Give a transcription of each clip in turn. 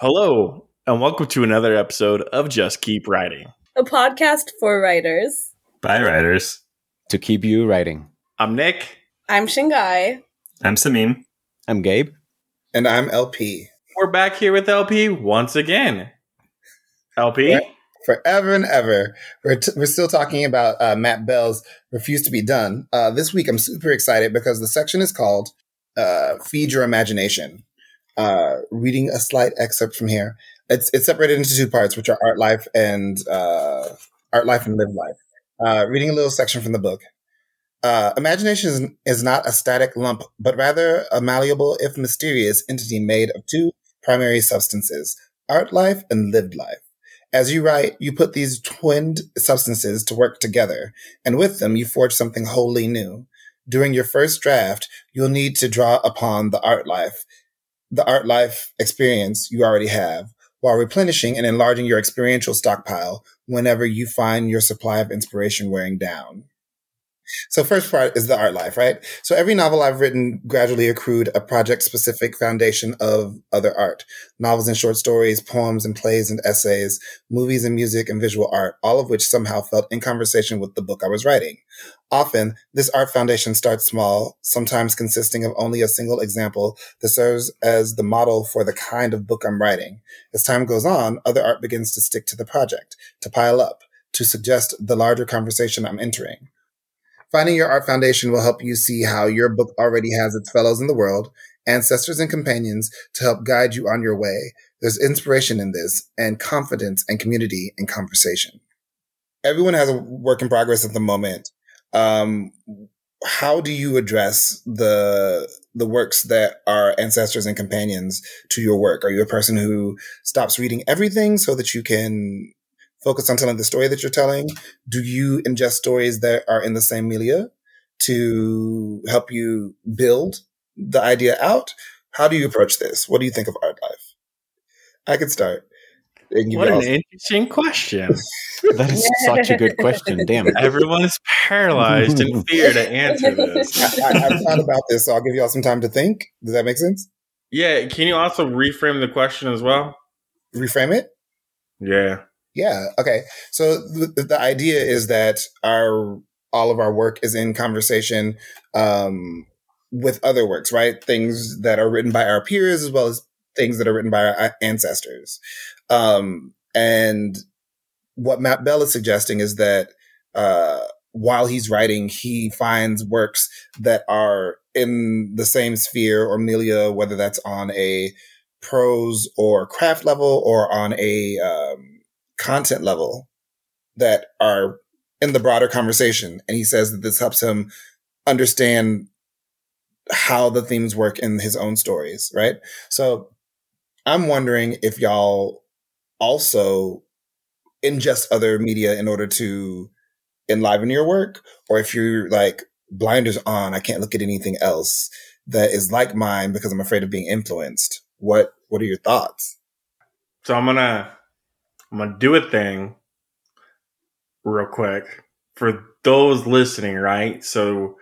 Hello, and welcome to another episode of Just Keep Writing, a podcast for writers by writers to keep you writing. I'm Nick. I'm Shingai. I'm Sameem. I'm Gabe. And I'm LP. We're back here with LP once again. LP? Forever and ever. We're, t- we're still talking about uh, Matt Bell's Refuse to Be Done. Uh, this week, I'm super excited because the section is called uh, Feed Your Imagination uh, reading a slight excerpt from here. It's it's separated into two parts, which are art life and uh, art life and live life. Uh, reading a little section from the book. Uh, imagination is, is not a static lump, but rather a malleable, if mysterious, entity made of two primary substances: art life and lived life. As you write, you put these twinned substances to work together, and with them, you forge something wholly new. During your first draft, you'll need to draw upon the art life the art life experience you already have while replenishing and enlarging your experiential stockpile whenever you find your supply of inspiration wearing down. So first part is the art life, right? So every novel I've written gradually accrued a project specific foundation of other art. Novels and short stories, poems and plays and essays, movies and music and visual art, all of which somehow felt in conversation with the book I was writing. Often, this art foundation starts small, sometimes consisting of only a single example that serves as the model for the kind of book I'm writing. As time goes on, other art begins to stick to the project, to pile up, to suggest the larger conversation I'm entering. Finding your art foundation will help you see how your book already has its fellows in the world, ancestors and companions to help guide you on your way. There's inspiration in this and confidence and community in conversation. Everyone has a work in progress at the moment. Um, how do you address the the works that are ancestors and companions to your work? Are you a person who stops reading everything so that you can focus on telling the story that you're telling? Do you ingest stories that are in the same milieu to help you build the idea out? How do you approach this? What do you think of art life? I could start. What an interesting question. that is such a good question. Damn. Everyone is paralyzed in fear to answer this. I, have thought about this, so I'll give y'all some time to think. Does that make sense? Yeah. Can you also reframe the question as well? Reframe it? Yeah. Yeah. Okay. So the, the idea is that our all of our work is in conversation um, with other works, right? Things that are written by our peers as well as things that are written by our ancestors. Um, and what Matt Bell is suggesting is that uh, while he's writing, he finds works that are in the same sphere or milieu, whether that's on a prose or craft level or on a um, content level that are in the broader conversation. And he says that this helps him understand how the themes work in his own stories, right? So I'm wondering if y'all also ingest other media in order to enliven your work, or if you're like blinders on, I can't look at anything else that is like mine because I'm afraid of being influenced. What what are your thoughts? So I'm gonna I'm gonna do a thing real quick for those listening, right? So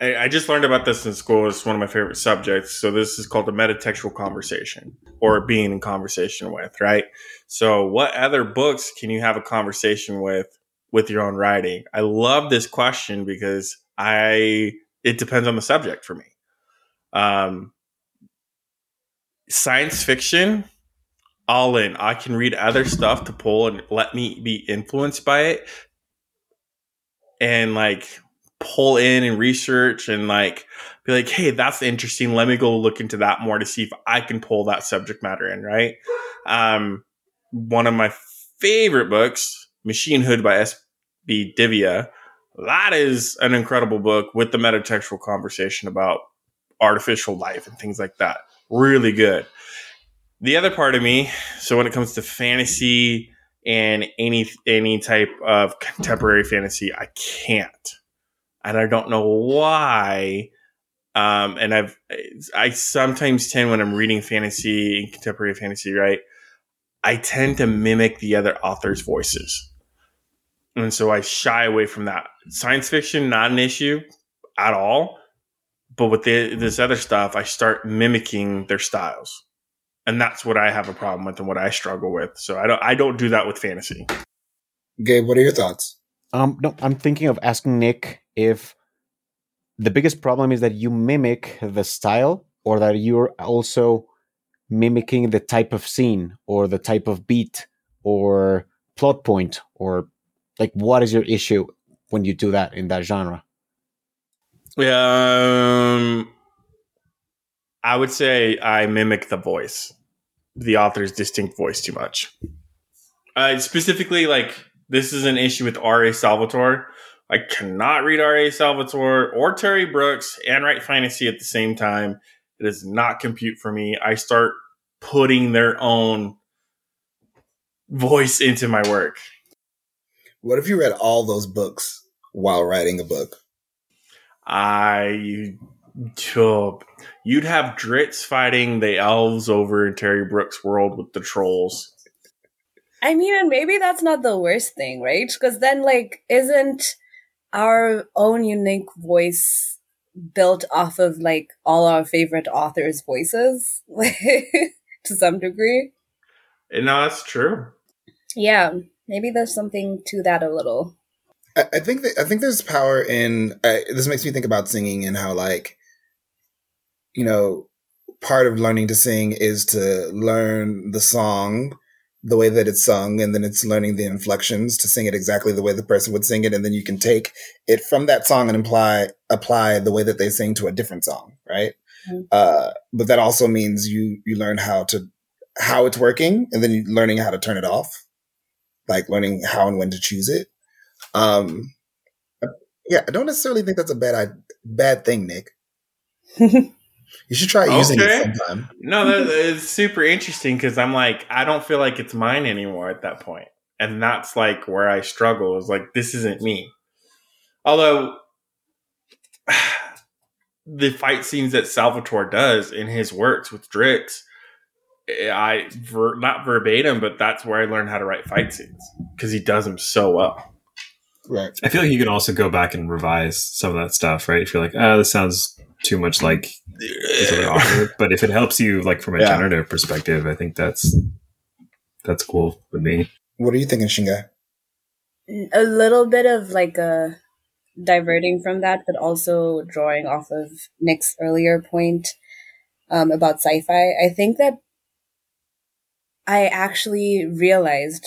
I, I, just learned about this in school. It's one of my favorite subjects. So this is called a metatextual conversation or being in conversation with, right? So what other books can you have a conversation with with your own writing? I love this question because I it depends on the subject for me. Um, science fiction all in. I can read other stuff to pull and let me be influenced by it and like pull in and research and like be like, hey, that's interesting. Let me go look into that more to see if I can pull that subject matter in, right? Um, one of my favorite books, Machinehood by S.B. Divya. That is an incredible book with the metatextual conversation about artificial life and things like that. Really good the other part of me, so when it comes to fantasy and any any type of contemporary fantasy, I can't, and I don't know why. Um, and I've I sometimes tend when I'm reading fantasy and contemporary fantasy, right? I tend to mimic the other author's voices, and so I shy away from that. Science fiction not an issue at all, but with the, this other stuff, I start mimicking their styles and that's what I have a problem with and what I struggle with. So I don't I don't do that with fantasy. Gabe, what are your thoughts? Um, no, I'm thinking of asking Nick if the biggest problem is that you mimic the style or that you're also mimicking the type of scene or the type of beat or plot point or like what is your issue when you do that in that genre? Um, I would say I mimic the voice, the author's distinct voice, too much. Uh, specifically, like this is an issue with R.A. Salvatore. I cannot read R.A. Salvatore or Terry Brooks and write fantasy at the same time. It does not compute for me. I start putting their own voice into my work. What if you read all those books while writing a book? I oh, you'd have Drizzt fighting the elves over in Terry Brooks' world with the trolls. I mean, and maybe that's not the worst thing, right? Because then, like, isn't our own unique voice built off of like all our favorite authors' voices to some degree? And no, that's true. Yeah, maybe there's something to that a little. I, I think that I think there's power in uh, this. Makes me think about singing and how like you know part of learning to sing is to learn the song the way that it's sung and then it's learning the inflections to sing it exactly the way the person would sing it and then you can take it from that song and imply apply the way that they sing to a different song right? Mhm. uh, but that also means you you learn how to how it's working and then learning how to turn it off like learning how and when to choose it. Um yeah i don't necessarily think that's a bad I- bad thing nick you should try using Okay. it sometime No, that is super interesting because I'm like, I don't feel like it's mine anymore at that point. And that's like where I struggle is like, this isn't me. Although the fight scenes that Salvatore does in his works with Drizzt, I ver, not verbatim, but that's where I learned how to write fight scenes because he does them so well. right I feel like you can also go back and revise some of that stuff, right? If you're like, ah, this sounds too much like this other author. But if it helps you, like from a Yeah. generative perspective, I think that's that's cool with me. what are you thinking Shingai a little bit of like a diverting from that, but also drawing off of Nick's earlier point um, about sci-fi. I think that I actually realized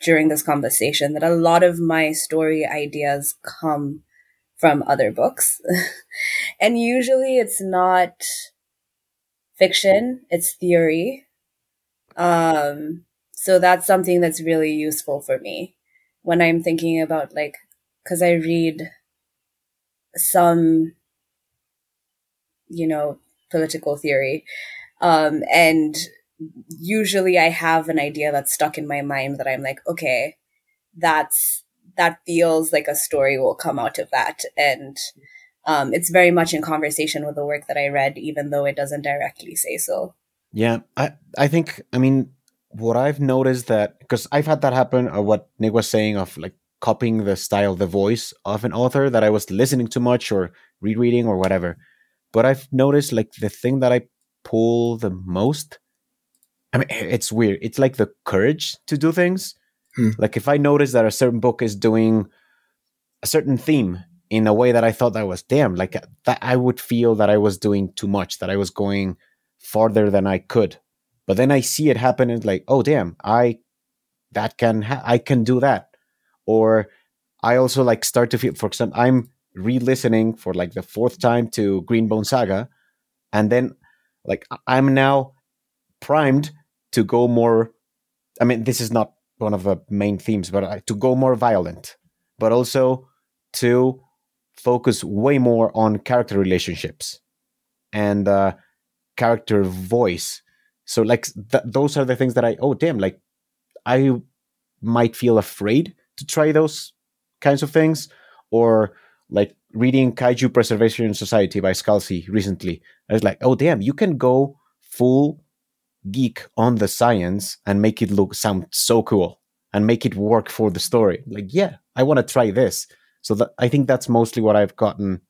during this conversation that a lot of my story ideas come from other books. and usually it's not fiction, it's theory. Um, so that's something that's really useful for me when I'm thinking about like, because I read some, you know, political theory, um, and usually I have an idea that's stuck in my mind that I'm like, okay, that's that feels like a story will come out of that, and um, it's very much in conversation with the work that I read, even though it doesn't directly say so. Yeah, I I think I mean what I've noticed that because I've had that happen, or what Nick was saying of like copying the style, the voice of an author that I was listening too much or rereading or whatever. But I've noticed like the thing that I pull the most. I mean, it's weird. It's like the courage to do things. Hmm. Like if I notice that a certain book is doing a certain theme in a way that I thought that was damn, like that I would feel that I was doing too much, that I was going farther than I could. But then I see it happen and like, oh damn, I that can ha- I can do that. Or I also like start to feel for example, I'm re-listening for like the fourth time to Greenbone Saga, and then like I'm now primed to go more. I mean, this is not one of the main themes, but to go more violent, but also to focus way more on character relationships and uh, character voice. So like th- those are the things that I oh damn like I might feel afraid to try those kinds of things or like reading Kaiju Preservation Society by Scalzi recently. I was like, oh damn, you can go full geek on the science and make it look sound so cool and make it work for the story. Like, yeah, I want to try this. So that I think that's mostly what I've gotten,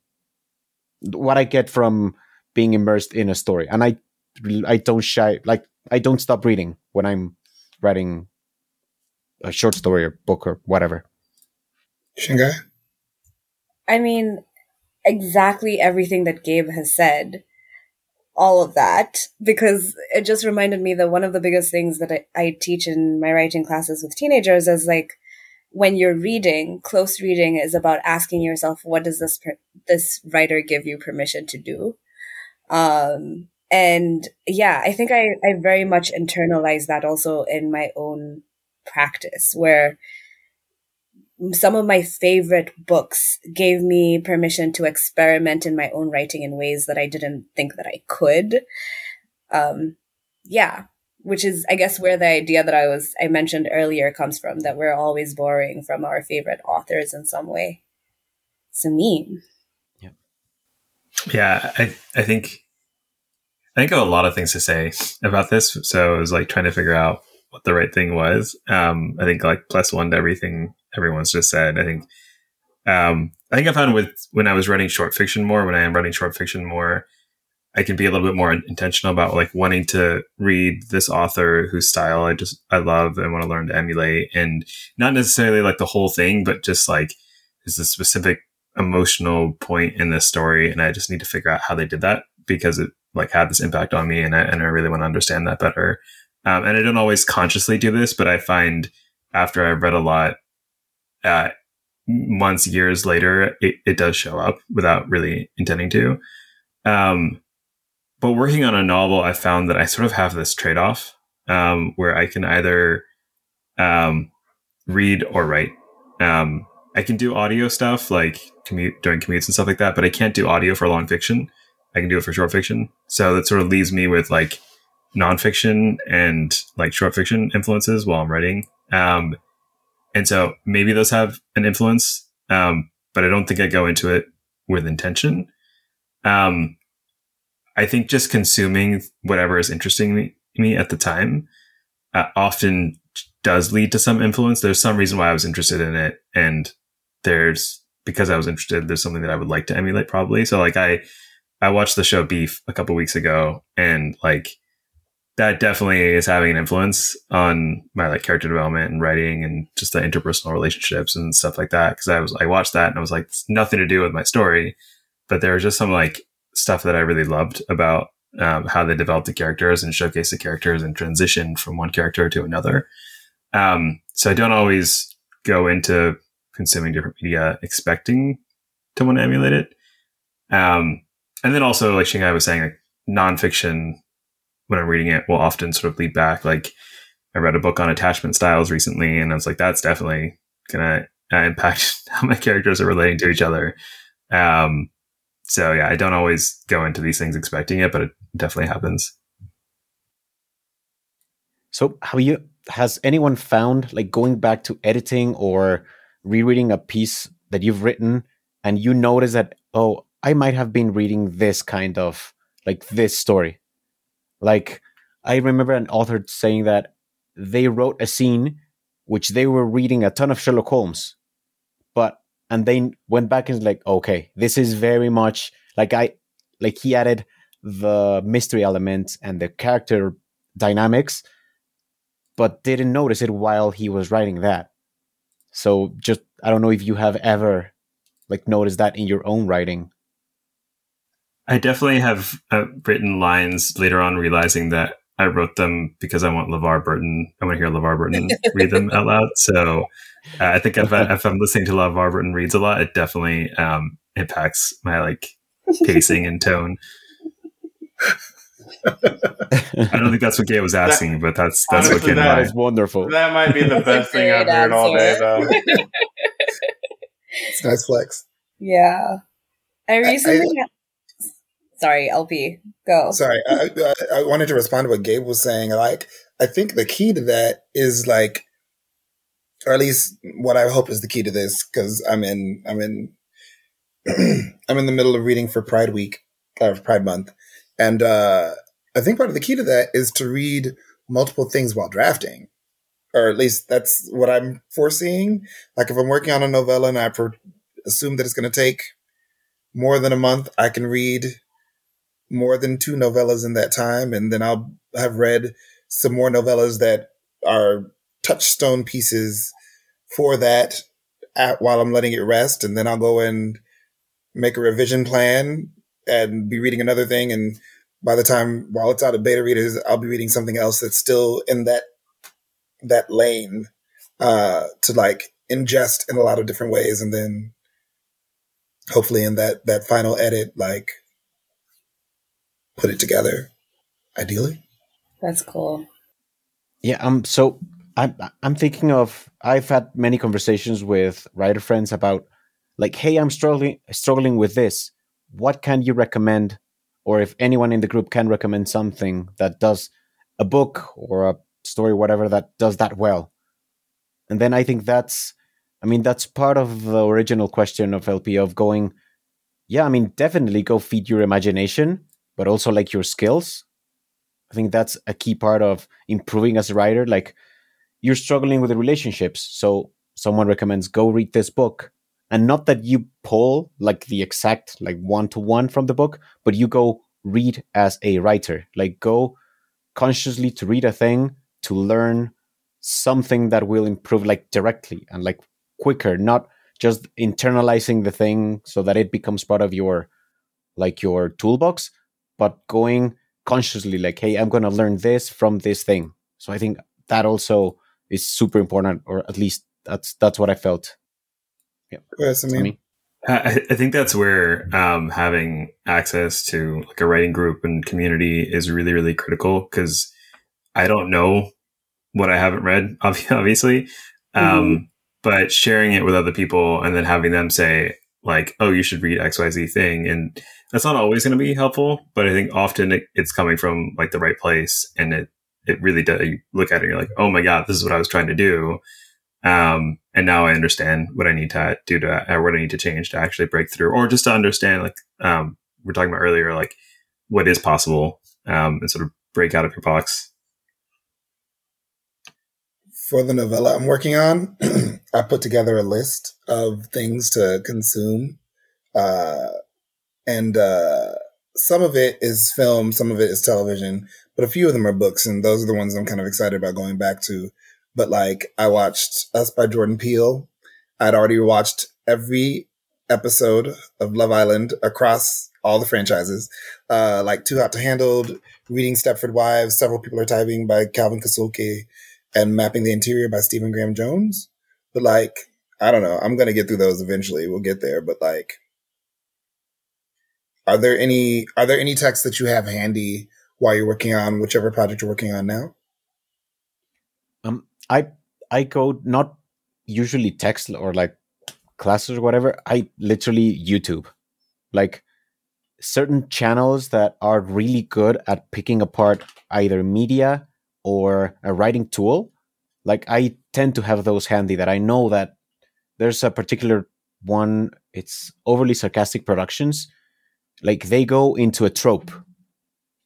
what I get from being immersed in a story. And I, I don't shy like I don't stop reading when I'm writing a short story or book or whatever. Shingai? I mean, exactly everything that Gabe has said. All of that, because it just reminded me that one of the biggest things that I, I teach in my writing classes with teenagers is like when you're reading, close reading is about asking yourself, what does this per- this writer give you permission to do? Um, and yeah, I think I, I very much internalize that also in my own practice, where some of my favorite books gave me permission to experiment in my own writing in ways that I didn't think that I could. Um, yeah, which is, I guess, where the idea that I was, I mentioned earlier comes from that we're always borrowing from our favorite authors in some way. It's a meme. Yeah, I, I think, I think have a lot of things to say about this. So I was like trying to figure out what the right thing was. Um, I think like plus one to everything everyone's just said. I think, um, I think I found with when I was writing short fiction more, when I am writing short fiction more, I can be a little bit more intentional about like wanting to read this author whose style I just I love and want to learn to emulate, and not necessarily like the whole thing, but just like is a specific emotional point in this story, and I just need to figure out how they did that because it like had this impact on me, and I and I really want to understand that better. Um, and I don't always consciously do this, but I find after I've read a lot, uh, months, years later, it, it does show up without really intending to. Um, but working on a novel, I found that I sort of have this trade off um, where I can either um, read or write. Um, I can do audio stuff like commute during commutes and stuff like that, but I can't do audio for long fiction. I can do it for short fiction. So that sort of leaves me with like nonfiction and like short fiction influences while I'm writing. Um, and so maybe those have an influence, um, but I don't think I go into it with intention. Um, I think just consuming whatever is interesting me, me at the time uh, often does lead to some influence. There's some reason why I was interested in it, and there's because I was interested. There's something that I would like to emulate, probably. So, like I, I watched the show Beef a couple weeks ago, and like that definitely is having an influence on my like character development and writing and just the interpersonal relationships and stuff like that. Cause I was, I watched that and I was like, it's nothing to do with my story, but there was just some like stuff that I really loved about um, how they developed the characters and showcased the characters and transitioned from one character to another. Um, so I don't always go into consuming different media expecting to want to emulate it. Um, and then also, like Shingai was saying, like nonfiction when I'm reading it will often sort of lead back. Like I read a book on attachment styles recently, and I was like, that's definitely gonna uh, impact how my characters are relating to each other. Um, so yeah, I don't always go into these things expecting it, but it definitely happens. So, have you? Has anyone found like going back to editing or rereading a piece that you've written, and you notice that oh, I might have been reading this kind of like this story, like, I remember an author saying that they wrote a scene which they were reading a ton of Sherlock Holmes, but and they went back and like, okay, this is very much like I like he added the mystery element and the character dynamics, but didn't notice it while he was writing that. So just I don't know if you have ever like noticed that in your own writing. I definitely have uh, written lines later on, realizing that I wrote them because I want LeVar Burton. I want to hear LeVar Burton read them out loud. So uh, I think if, I, if I'm listening to LeVar Burton reads a lot, it definitely um, impacts my like pacing and tone. I don't think that's what Gabe was asking, that, but that's that's what came That is wonderful. That might be the best thing I've heard all day, though. it's nice flex. Yeah, I recently. I, I, Sorry, LP, go. Sorry, I, I, I wanted to respond to what Gabe was saying. Like, I think the key to that is like, or at least what I hope is the key to this, because I'm in, I'm in, I'm in the middle of reading for Pride Week, or Pride Month, and uh, I think part of the key to that is to read multiple things while drafting, or at least that's what I'm foreseeing. Like, if I'm working on a novella and I per- assume that it's going to take more than a month, I can read more than two novellas in that time, and then I'll have read some more novellas that are touchstone pieces for that at, while I'm letting it rest. And then I'll go and make a revision plan and be reading another thing. And by the time while it's out of beta readers, I'll be reading something else that's still in that that lane uh, to like ingest in a lot of different ways, and then hopefully in that that final edit, like put it together. Ideally, that's cool. Yeah. Um. So I'm I'm thinking of I've had many conversations with writer friends about like, hey, I'm struggling struggling with this. What can you recommend or if anyone in the group can recommend something that does a book or a story, whatever that does that well. And then I think that's, I mean, that's part of the original question of LP of going, yeah, I mean, definitely go feed your imagination, but also like your skills. I think that's a key part of improving as a writer. Like you're struggling with the relationships. So someone recommends go read this book and not that you pull like the exact like one to one from the book but you go read as a writer like go consciously to read a thing to learn something that will improve like directly and like quicker not just internalizing the thing so that it becomes part of your like your toolbox but going consciously like hey i'm going to learn this from this thing. So i think that also is super important or at least that's that's what i felt. Yes, I mean, I, I think that's where um, having access to like a writing group and community is really, really critical because I don't know what I haven't read, obviously. Um, mm-hmm. but sharing it with other people and then having them say, like, oh, you should read XYZ thing. And that's not always going to be helpful, but I think often it, it's coming from like the right place. And it, it really does. You look at it and you're like, oh my God, this is what I was trying to do. Um, and now I understand what I need to do to, or what I need to change to actually break through, or just to understand, like, um, we're talking about earlier, like what is possible, um, and sort of break out of your box. For the novella I'm working on, I put together a list of things to consume, uh, and uh, some of it is film, some of it is television, but a few of them are books, and those are the ones I'm kind of excited about going back to but like I watched Us by Jordan Peele. I'd already watched every episode of Love Island across all the franchises, uh, like Too Hot to Handle, reading Stepford Wives, Several People Are Typing by Calvin Kasulke, and Mapping the Interior by Stephen Graham Jones. But like, I don't know. I'm gonna get through those eventually. We'll get there. But like, are there any are there any texts that you have handy while you're working on whichever project you're working on now? Um, I I go not usually text or like classes or whatever. I literally YouTube, like certain channels that are really good at picking apart either media or a writing tool. Like I tend to have those handy that I know that there's a particular one. It's overly sarcastic productions. Like they go into a trope,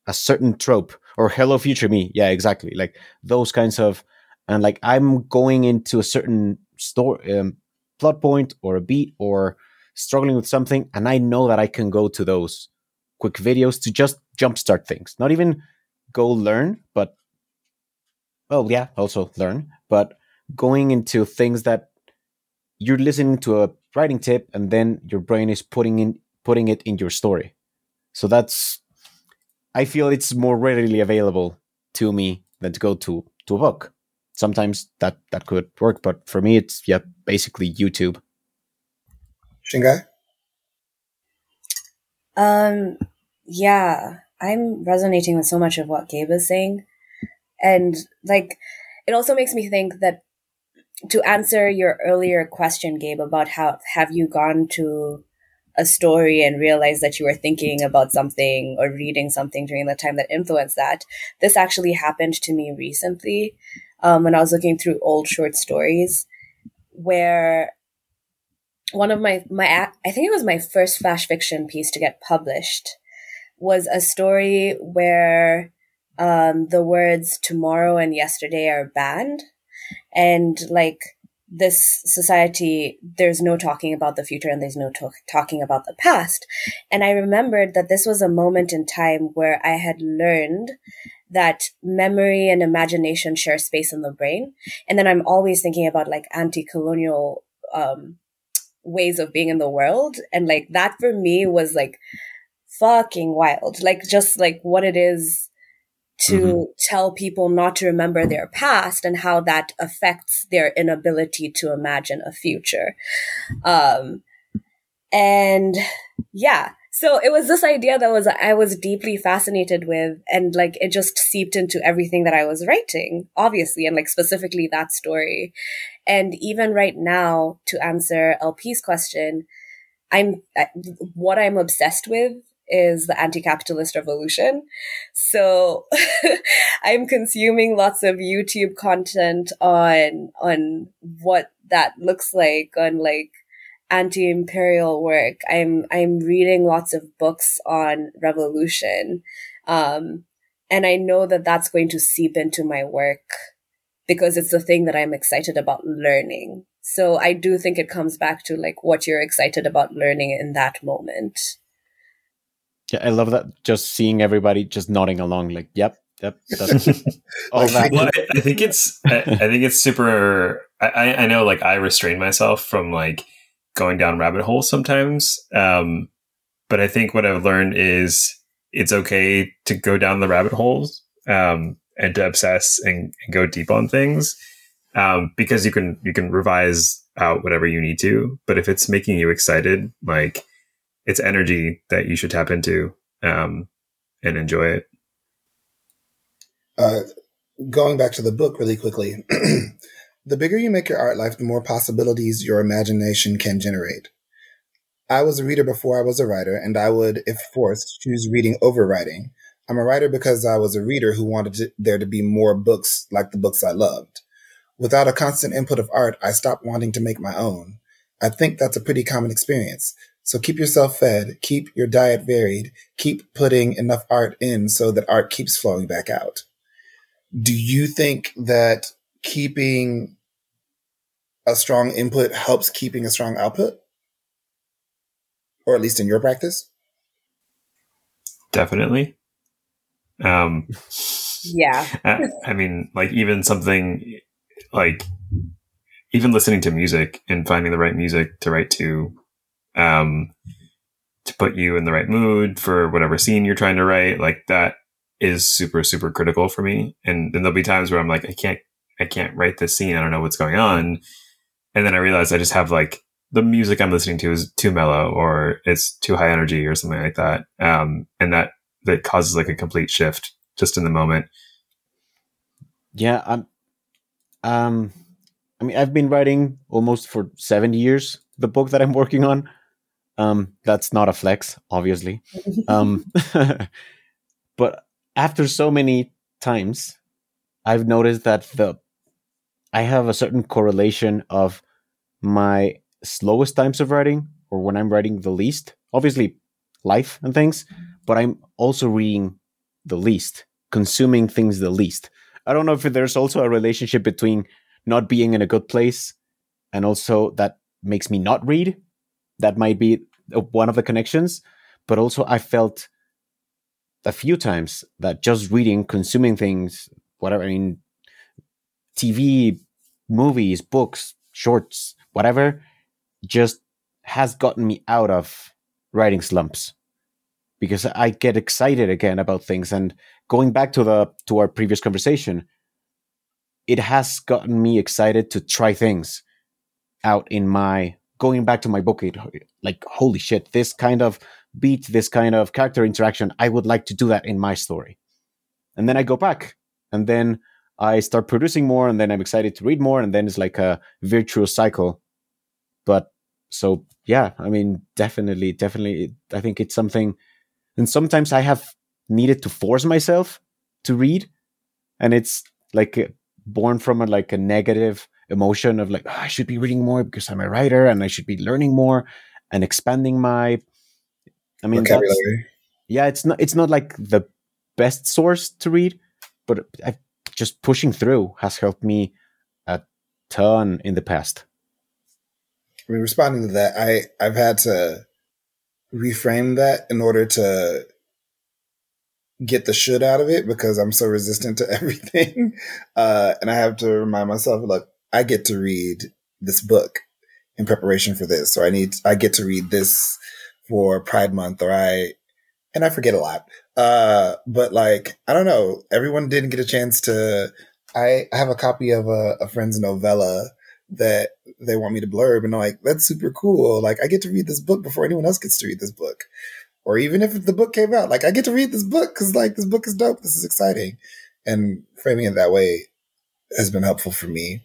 a certain trope, or Hello Future Me. Yeah, exactly. Like those kinds of and like I'm going into a certain story um, plot point or a beat or struggling with something, and I know that I can go to those quick videos to just jumpstart things. Not even go learn, but well, yeah, also learn, but going into things that you're listening to a writing tip and then your brain is putting in putting it in your story. So that's I feel it's more readily available to me than to go to to a book sometimes that that could work, but for me, it's yeah, basically YouTube. Shingai. Um. Yeah, I'm resonating with so much of what Gabe is saying, and like, it also makes me think that to answer your earlier question, Gabe, about how have you gone to a story and realized that you were thinking about something or reading something during the time that influenced that. This actually happened to me recently um, when I was looking through old short stories, where one of my my I think it was my first flash fiction piece to get published was a story where um, the words tomorrow and yesterday are banned, and like this society, there's no talking about the future and there's no talk- talking about the past. And I remembered that this was a moment in time where I had learned that memory and imagination share space in the brain. And then I'm always thinking about like anti-colonial um, ways of being in the world. And like that for me was like fucking wild. Like just like what it is to mm-hmm. tell people not to remember their past and how that affects their inability to imagine a future. Um, and yeah, so it was this idea that was I was deeply fascinated with and like it just seeped into everything that I was writing, obviously, and like specifically that story. And even right now, to answer LP's question, I'm what I'm obsessed with is the anti-capitalist revolution. So I'm consuming lots of YouTube content on on what that looks like on like anti-imperial work. I'm I'm reading lots of books on revolution, um, and I know that that's going to seep into my work because it's the thing that I'm excited about learning. So I do think it comes back to like what you're excited about learning in that moment. Yeah, I love that. Just seeing everybody just nodding along, like, "Yep, yep." all that. Well, I, I, think it's. I, I think it's super. I, I know, like, I restrain myself from like going down rabbit holes sometimes. Um, but I think what I've learned is it's okay to go down the rabbit holes um, and to obsess and, and, go deep on things um, because you can you can revise out whatever you need to. But if it's making you excited, like it's energy that you should tap into um, and enjoy it. Uh, going back to the book really quickly. The bigger you make your art life, the more possibilities your imagination can generate. I was a reader before I was a writer, and I would, if forced, choose reading over writing. I'm a writer because I was a reader who wanted to, there to be more books like the books I loved. Without a constant input of art, I stopped wanting to make my own. I think that's a pretty common experience. So keep yourself fed, keep your diet varied, keep putting enough art in so that art keeps flowing back out. Do you think that keeping a strong input helps keeping a strong output? Or at least in your practice? Definitely. Um, yeah. I, I mean, like, even something like even listening to music and finding the right music to write to, um, to put you in the right mood for whatever scene you're trying to write, like that is super, super critical for me. And then there'll be times where I'm like, I can't, I can't write this scene. I don't know what's going on and then I realize I just have like the music I'm listening to is too mellow or it's too high energy or something like that. Um, and that that causes like a complete shift just in the moment. Yeah, I'm. Um, I mean, I've been writing almost for seven years. The book that I'm working on. Um, that's not a flex, obviously. um, but after so many times, I've noticed that the I have a certain correlation of my slowest times of writing or when I'm writing the least. Obviously, life and things, but I'm also reading the least, consuming things the least. I don't know if there's also a relationship between not being in a good place and also that makes me not read. That might be one of the connections. But also, I felt a few times that just reading, consuming things, whatever, I mean, TV, movies, books, shorts, whatever, just has gotten me out of writing slumps because I get excited again about things. And going back to the to our previous conversation, it has gotten me excited to try things out in my going back to my book. Like holy shit, this kind of beat, this kind of character interaction, I would like to do that in my story. And then I go back, and then I start producing more, and then I'm excited to read more, and then it's like a virtuous cycle. But so yeah, I mean, definitely, definitely, I think it's something. And sometimes I have needed to force myself to read, and it's like uh, born from a like a negative emotion of like oh, I should be reading more because I'm a writer and I should be learning more and expanding my. I mean, yeah, it's not it's not like the best source to read, but I've just pushing through has helped me a ton in the past. I mean, responding to that, I I've had to reframe that in order to get the should out of it because I'm so resistant to everything. Uh, and I have to remind myself, look, I get to read this book in preparation for this. So I need, I get to read this for Pride Month or I, and I forget a lot. Uh, but like, I don't know, everyone didn't get a chance to, I, I have a copy of a, a friend's novella that they want me to blurb and I'm like, that's super cool. Like I get to read this book before anyone else gets to read this book. Or even if the book came out, like I get to read this book because like this book is dope. This is exciting. And framing it that way has been helpful for me.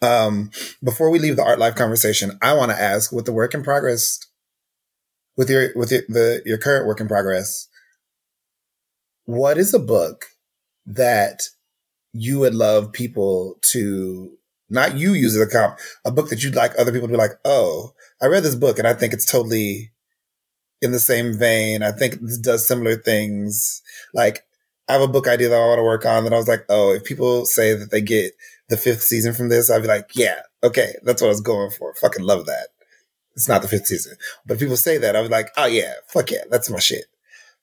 Um, before we leave the art life conversation, I want to ask with the work in progress, with your, with your, the, your current work in progress, what is a book that you would love people to not you use as a comp, a book that you'd like other people to be like, oh, I read this book and I think it's totally in the same vein. I think this does similar things. Like I have a book idea that I want to work on that I was like, oh, if people say that they get the fifth season from this, I'd be like, yeah, okay, that's what I was going for. Fucking love that. It's not the fifth season. But if people say that, I was like, oh yeah, fuck yeah, that's my shit.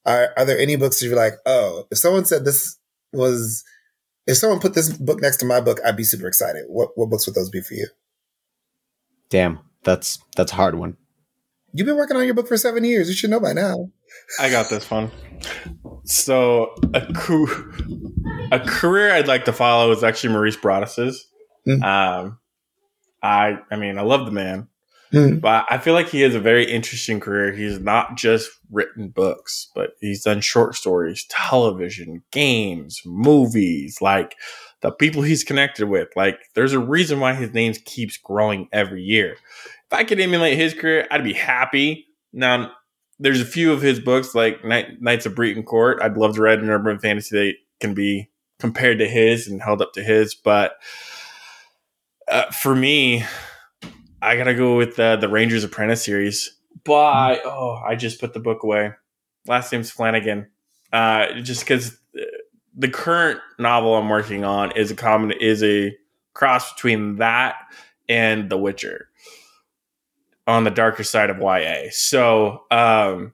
Are, are there any books you're like, oh, if someone said this was if someone put this book next to my book, I'd be super excited. What what books would those be for you? Damn, that's that's a hard one. You've been working on your book for seven years. You should know by now. I got this one. So a cu- a career I'd like to follow is actually Maurice Broaddus's. Mm. Um, I I mean I love the man. Mm. But I feel like he has a very interesting career. He's not just written books, but he's done short stories, television, games, movies, like the people he's connected with. Like there's a reason why his name keeps growing every year. If I could emulate his career, I'd be happy. Now, there's a few of his books like Knights of Breton Court. I'd love to read an urban fantasy that can be compared to his and held up to his, but uh, for me, I gotta go with the the Ranger's Apprentice series. But oh, I just put the book away. Last name's Flanagan. Uh, just because the current novel I'm working on is a common is a cross between that and The Witcher on the darker side of YA. So um,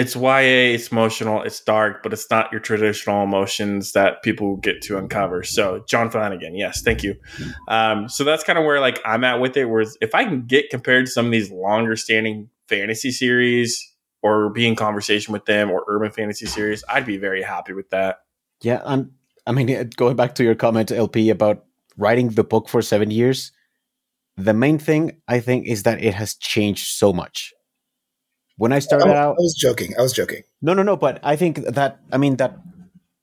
it's YA, it's emotional, it's dark, but it's not your traditional emotions that people get to uncover. So John Flanagan, yes, thank you. Um, so that's kind of where like I'm at with it. Whereas if I can get compared to some of these longer standing fantasy series or be in conversation with them or urban fantasy series, I'd be very happy with that. Yeah, and I mean going back to your comment, LP, about writing the book for seven years. The main thing I think is that it has changed so much when I started I, out, I was joking. I was joking. No, no, no. But I think that I mean that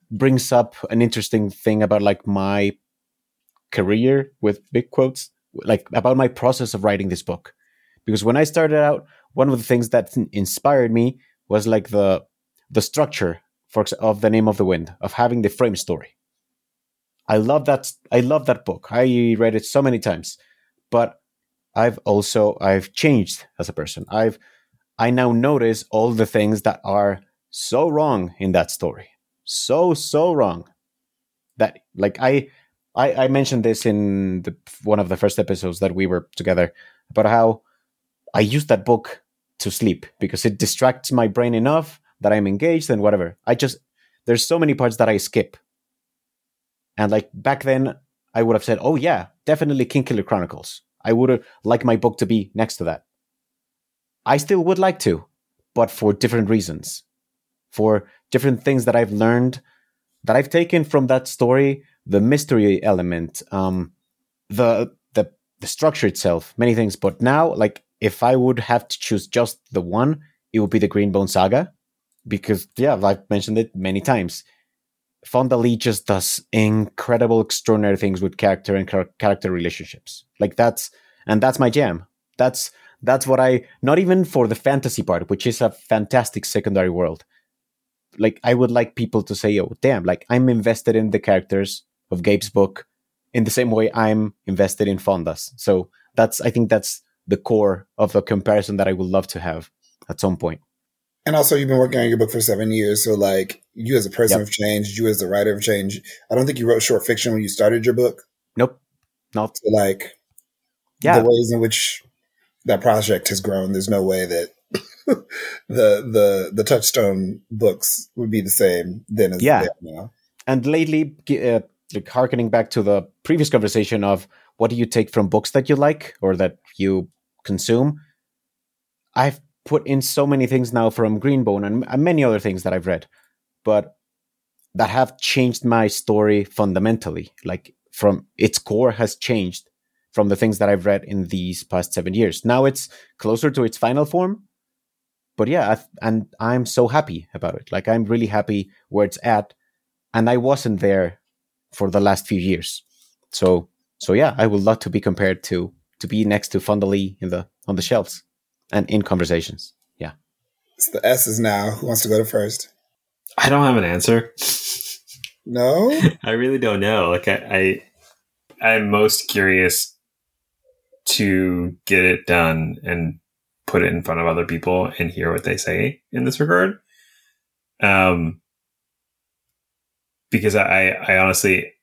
brings up an interesting thing about like my career with big quotes, like about my process of writing this book. Because when I started out, one of the things that inspired me was like the the structure for of the name of the wind of having the frame story. I love that. I love that book. I read it so many times, but I've also I've changed as a person. I've I now notice all the things that are so wrong in that story. So, so wrong. That, like, I. I, I mentioned this in the, one of the first episodes that we were together about how I use that book to sleep because it distracts my brain enough that I'm engaged and whatever. I just there's so many parts that I skip. And like back then, I would have said, "Oh yeah, definitely Kingkiller Chronicles." I would have liked my book to be next to that. I still would like to, but for different reasons, for different things that I've learned, that I've taken from that story, the mystery element, um, the the the structure itself, many things. But now, like, if I would have to choose just the one, it would be the Greenbone Saga, because yeah, I've mentioned it many times. Fonda Lee just does incredible, extraordinary things with character and character relationships. Like that's and that's my jam. That's that's what I not even for the fantasy part, which is a fantastic secondary world. Like I would like people to say, "Oh, damn! Like I'm invested in the characters of Gabe's book in the same way I'm invested in Fonda's." So that's I think that's the core of the comparison that I would love to have at some point. And also, you've been working on your book for seven years. So, like, you as a person yep. have changed. You as a writer have changed. I don't think you wrote short fiction when you started your book. Nope. Not. So, like, yeah. the ways in which that project has grown. There's no way that the the the touchstone books would be the same then as Yeah. now. and lately uh, like harkening back to the previous conversation of what do you take from books that you like or that you consume i've put in so many things now from greenbone and, and many other things that i've read but that have changed my story fundamentally like from its core has changed from the things that i've read in these past seven years now it's closer to its final form but yeah I've, and i'm so happy about it like i'm really happy where it's at and I wasn't there for the last few years. So so yeah, I would love to be compared to to be next to Fondly in the on the shelves and in conversations. Yeah. It's the S's now. Who wants to go to first? I don't have an answer. No? I really don't know. Like I, I I'm most curious to get it done and put it in front of other people and hear what they say in this regard. Um, because I, I honestly,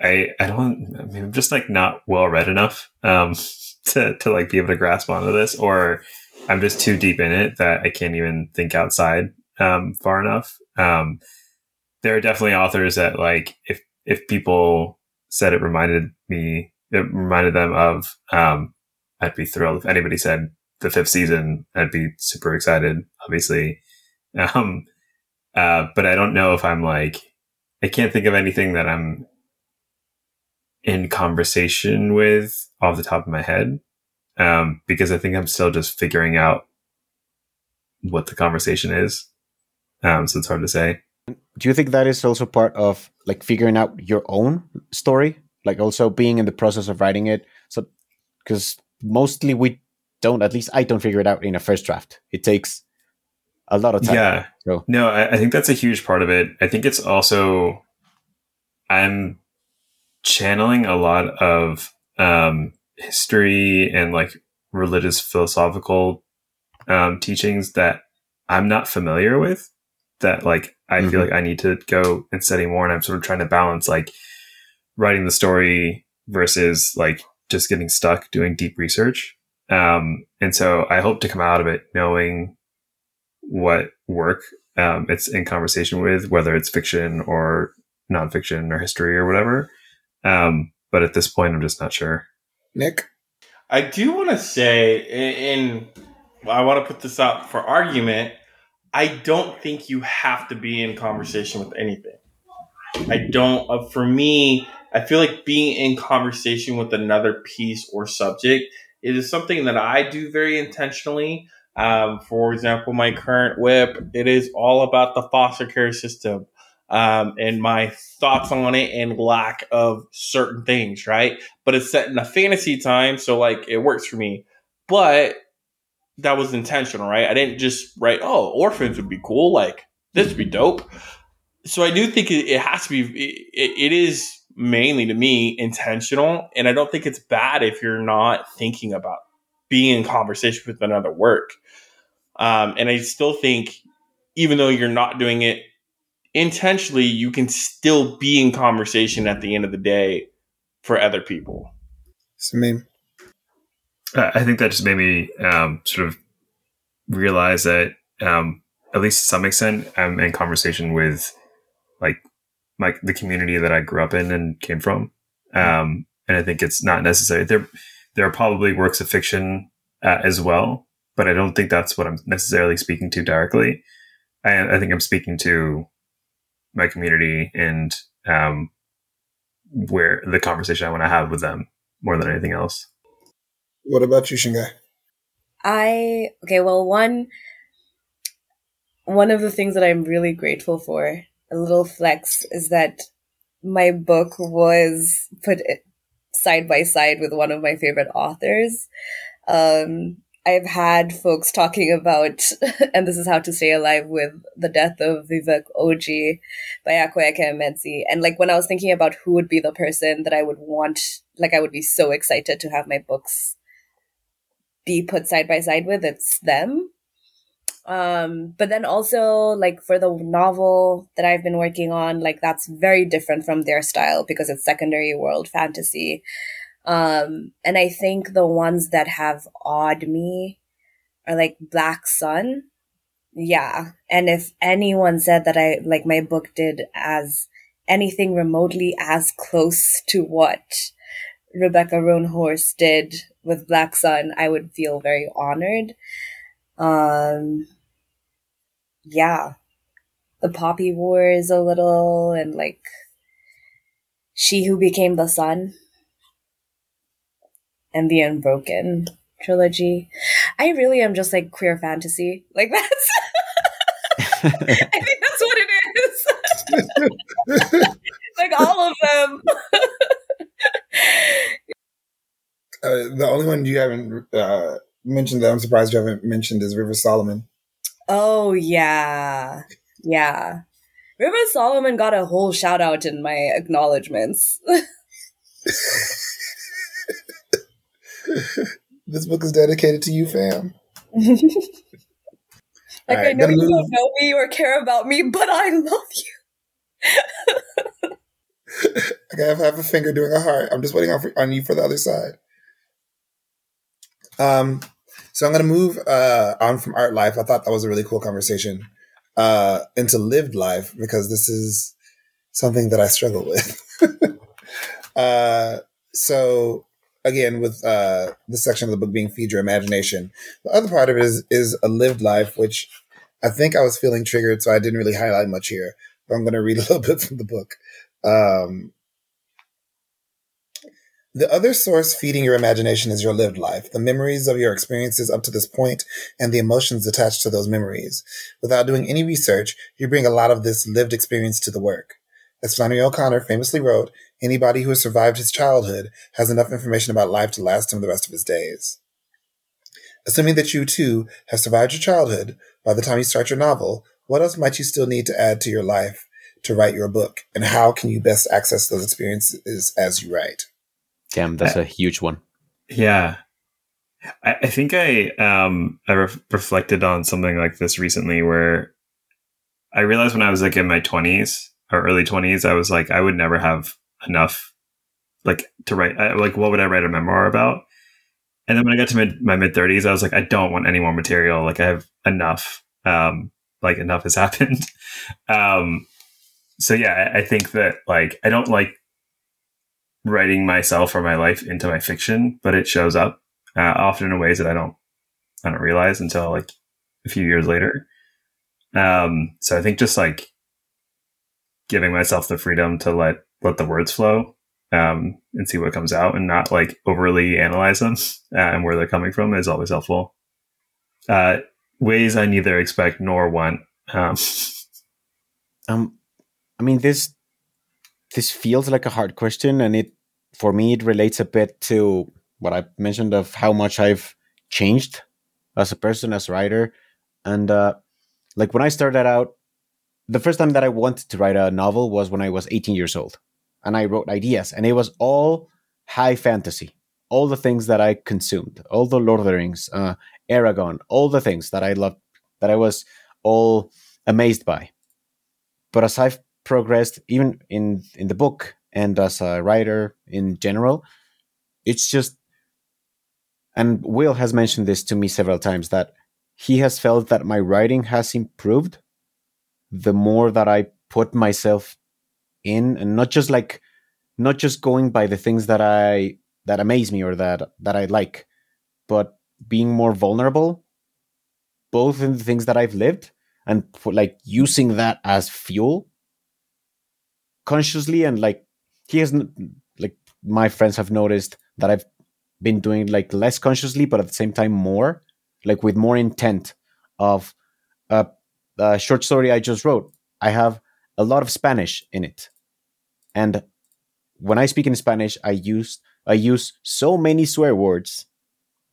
I, I don't, I mean, I'm just like not well read enough, um, to, to like be able to grasp onto this, or I'm just too deep in it that I can't even think outside, um, far enough. Um, there are definitely authors that like, if, if people said it reminded me, it reminded them of, um, I'd be thrilled. If anybody said the fifth season, I'd be super excited, obviously. Um, uh, but I don't know if I'm like, I can't think of anything that I'm in conversation with off the top of my head. Um, because I think I'm still just figuring out what the conversation is. Um, so it's hard to say. Do you think that is also part of like figuring out your own story? Like also being in the process of writing it? So because mostly we don't, at least I don't figure it out in a first draft. It takes a lot of time. Yeah. So No, I, I think that's a huge part of it. I think it's also I'm channeling a lot of um, history and like religious philosophical um, teachings that I'm not familiar with. That like I feel Mhm. like I need to go and study more, and I'm sort of trying to balance like writing the story versus like just getting stuck doing deep research. Um, and so I hope to come out of it knowing what work um, it's in conversation with, whether it's fiction or nonfiction or history or whatever. Um, but at this point, I'm just not sure. Nick? I do want to say, in, in I want to put this out for argument. I don't think you have to be in conversation with anything. I don't. Uh, for me, I feel like being in conversation with another piece or subject it is something that I do very intentionally. Um, for example, my current whip, it is all about the foster care system um, and my thoughts on it and lack of certain things, right? But it's set in a fantasy time, so like it works for me. But that was intentional, right? I didn't just write, oh, orphans would be cool, like this would be dope. So I do think it, it has to be, it, it is mainly to me intentional. And I don't think it's bad if you're not thinking about being in conversation with another work. Um, and I still think, even though you're not doing it intentionally, you can still be in conversation at the end of the day for other people. Sameem? Uh, I think that just made me um, sort of realize that, um, at least to some extent, I'm in conversation with like my the community that I grew up in and came from. Um, and I think it's not necessary. There, there are probably works of fiction uh, as well, but I don't think that's what I'm necessarily speaking to directly. I, I think I'm speaking to my community and um, where the conversation I want to have with them more than anything else. What about you, Shingai? I okay, well one one of the things that I'm really grateful for, a little flex, is that my book was put side by side with one of my favorite authors. Um, I've had folks talking about, and this is how to stay alive with the death of Vivek Oji by Akwaeke Emezi. And like when I was thinking about who would be the person that I would want, like I would be so excited to have my books be put side by side with, it's them. Um, but then also like for the novel that I've been working on, like that's very different from their style because it's secondary world fantasy. Um, and I think the ones that have awed me are like Black Sun. Yeah. And if anyone said that I like my book did as anything remotely as close to what Rebecca Roanhorse did with Black Sun, I would feel very honored. Um, yeah, the Poppy Wars a little, and like She Who Became the Sun, and the Unbroken trilogy. I really am just like queer fantasy. Like that's. I think that's what it is. like all of them. Uh, the only one you haven't uh, mentioned that I'm surprised you haven't mentioned is Rivers Solomon. Oh yeah, yeah. Rivers Solomon got a whole shout out in my acknowledgments. this book is dedicated to you, fam. like Alright, I know you move- don't know me or care about me, but I love you. I have half a finger doing a heart. I'm just waiting on, for, on you for the other side. Um, so I'm going to move uh, on from art life. I thought that was a really cool conversation uh, into lived life because this is something that I struggle with. uh, so again, with uh, this section of the book being feed your imagination, the other part of it is is a lived life, which I think I was feeling triggered, so I didn't really highlight much here. But I'm going to read a little bit from the book. Um, the other source feeding your imagination is your lived life, the memories of your experiences up to this point, and the emotions attached to those memories. Without doing any research, you bring a lot of this lived experience to the work. As Flannery O'Connor famously wrote, anybody who has survived his childhood has enough information about life to last him the rest of his days. Assuming that you too have survived your childhood, by the time you start your novel, what else might you still need to add to your life to write your book? And how can you best access those experiences as you write? Damn, that's a huge one. Yeah. I, I think I um I re- reflected on something like this recently where I realized when I was like in my 20s or early 20s I was like I would never have enough like to write I, like what would I write a memoir about? And then when I got to mid, my mid 30s I was like I don't want any more material like I have enough um like enough has happened. um so yeah, I, I think that like I don't like writing myself or my life into my fiction, but it shows up uh, often in ways that I don't I don't realize until like a few years later. Um, so I think just like giving myself the freedom to let let the words flow um, and see what comes out, and not like overly analyze them uh, and where they're coming from is always helpful. Uh, ways I neither expect nor want. Um, Um, I mean this this feels like a hard question, and it for me it relates a bit to what I mentioned of how much I've changed as a person, as a writer, and uh, like when I started out, the first time that I wanted to write a novel was when I was 18 years old, and I wrote ideas, and it was all high fantasy, all the things that I consumed, all the Lord of the Rings, uh, Eragon, all the things that I loved, that I was all amazed by. But as I've progressed, even in in the book and as a writer in general, it's just. And Wil has mentioned this to me several times that he has felt that my writing has improved the more that I put myself in, and not just like, not just going by the things that I that amaze me or that that I like, but being more vulnerable, both in the things that I've lived and like using that as fuel consciously and like he hasn't like my friends have noticed that I've been doing like less consciously but at the same time more like with more intent of a, a short story I just wrote. I have a lot of Spanish in it. And when I speak in Spanish I use I use so many swear words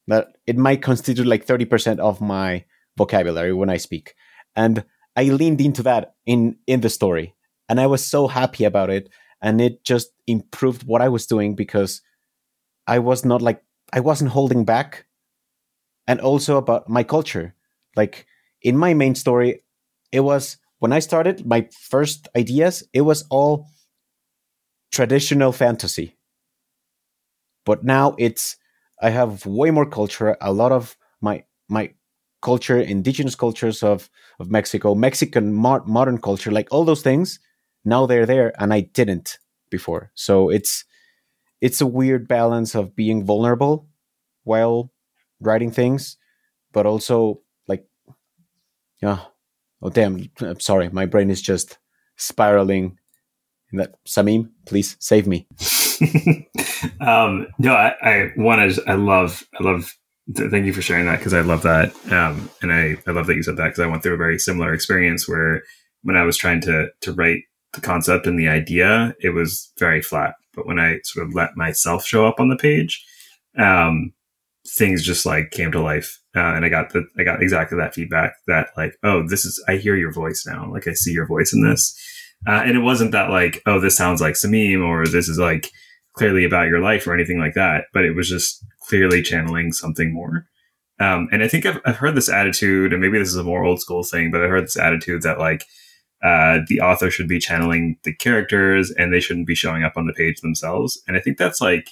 that it might constitute like 30% of my vocabulary when I speak. And I leaned into that in in the story, and I was so happy about it, and it just improved what I was doing because I was not like I wasn't holding back, and also about my culture. Like in my main story, it was when I started my first ideas, it was all traditional fantasy, but now it's I have way more culture. A lot of my my culture, indigenous cultures of of Mexico, Mexican mo- modern culture, like all those things. Now they're there, and I didn't before. So it's it's a weird balance of being vulnerable while writing things, but also like, yeah. Oh damn! I'm sorry, my brain is just spiraling. In that Sameem, please save me. um, no, I, I one I love I love thank you for sharing that because I love that. Um, and I, I love that you said that because I went through a very similar experience where when I was trying to, to write the concept and the idea, it was very flat. But when I sort of let myself show up on the page, um, things just like came to life. Uh, and I got the, I got exactly that feedback that like, oh, this is, I hear your voice now. Like I see your voice in this. Uh, and it wasn't that like, oh, this sounds like Sameem or this is like clearly about your life or anything like that. But it was just clearly channeling something more. Um, and I think I've, I've heard this attitude, and maybe this is a more old school thing, but I heard this attitude that like uh, the author should be channeling the characters and they shouldn't be showing up on the page themselves. And I think that's like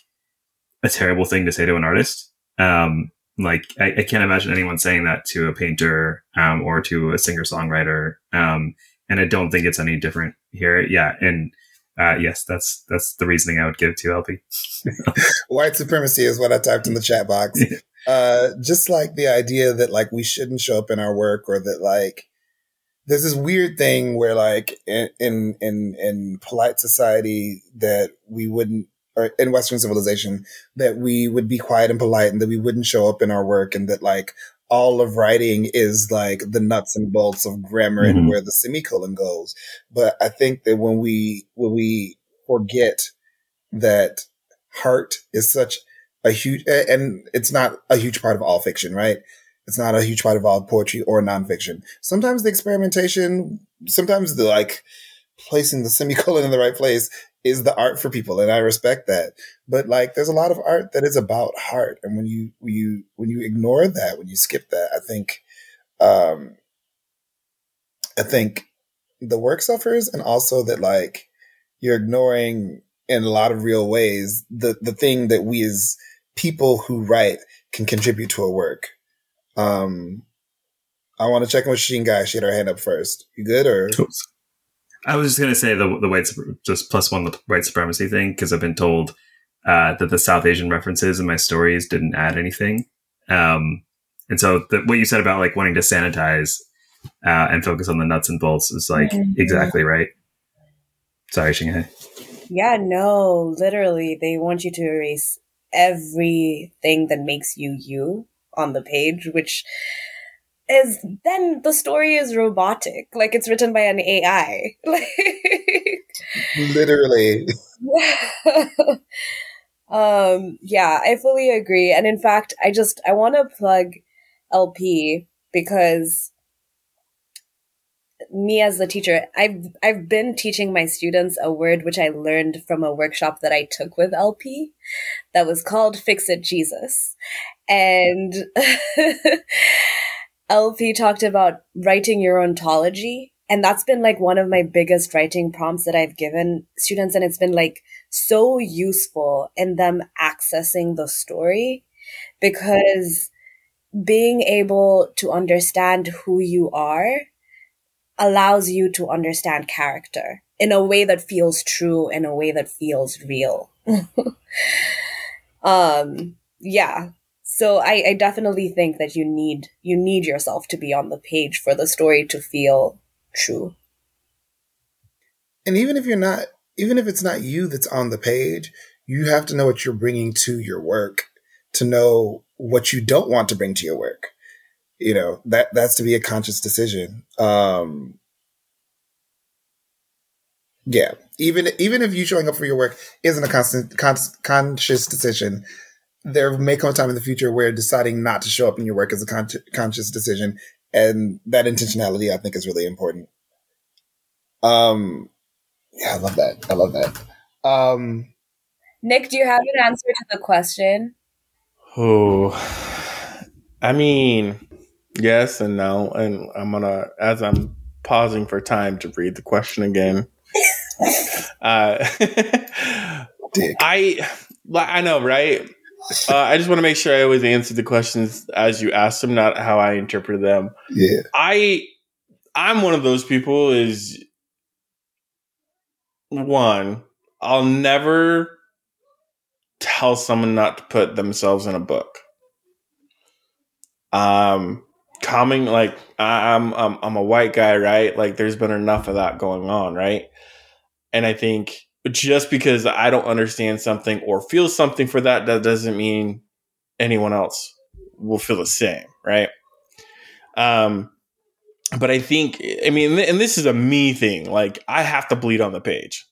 a terrible thing to say to an artist. Um, like I, I, can't imagine anyone saying that to a painter um, or to a singer songwriter. Um, and I don't think it's any different here. Yeah, and uh, yes, that's that's the reasoning I would give to LP. White supremacy is what I typed in the chat box. Uh, just like the idea that like we shouldn't show up in our work, or that like there's this weird thing where like in in in, in polite society that we wouldn't or in Western civilization that we would be quiet and polite and that we wouldn't show up in our work and that like all of writing is like the nuts and bolts of grammar mm-hmm. and where the semicolon goes. But I think that when we, when we forget that heart is such a huge, and it's not a huge part of all fiction, right? It's not a huge part of all poetry or nonfiction. Sometimes the experimentation, sometimes the like placing the semicolon in the right place is the art for people and I respect that. But like there's a lot of art that is about heart. And when you when you when you ignore that, when you skip that, I think um I think the work suffers and also that like you're ignoring in a lot of real ways the the thing that we as people who write can contribute to a work. Um I want to check in with Shingai. She had her hand up first. You good or? I was just gonna say the the white just plus one the white supremacy thing because I've been told uh, that the South Asian references in my stories didn't add anything, um, and so the, what you said about like wanting to sanitize uh, and focus on the nuts and bolts is like mm-hmm. exactly right. Sorry, Shingai. Yeah, no, literally, they want you to erase everything that makes you you on the page, which is then the story is robotic, like it's written by an AI. Like literally. um, yeah, I fully agree. And in fact, I just I want to plug LP because me as the teacher, I've I've been teaching my students a word which I learned from a workshop that I took with LP that was called Fix It Jesus. And LP talked about writing your ontology. And that's been like one of my biggest writing prompts that I've given students. And it's been like so useful in them accessing the story because being able to understand who you are allows you to understand character in a way that feels true, in a way that feels real. um, yeah. So I, I definitely think that you need you need yourself to be on the page for the story to feel true. And even if you're not, even if it's not you that's on the page, you have to know what you're bringing to your work to know what you don't want to bring to your work. You know, that, that's to be a conscious decision. Um, yeah. Even, even if you showing up for your work isn't a constant, con- conscious decision, there may come a time in the future where deciding not to show up in your work is a con- conscious decision, and that intentionality I think is really important. Um, yeah, I love that. I love that. Um, Nick, do you have an answer to the question? Oh, I mean, yes and no, and I'm gonna as I'm pausing for time to read the question again. uh, I I know, right? Uh, I just want to make sure I always answer the questions as you ask them, not how I interpret them. Yeah. I I'm one of those people is one, I'll never tell someone not to put themselves in a book. Um coming like I'm I'm I'm a white guy, right? Like there's been enough of that going on, right? And I think just because I don't understand something or feel something for that, that doesn't mean anyone else will feel the same, right? Um, but I think, I mean, and this is a me thing. Like, I have to bleed on the page.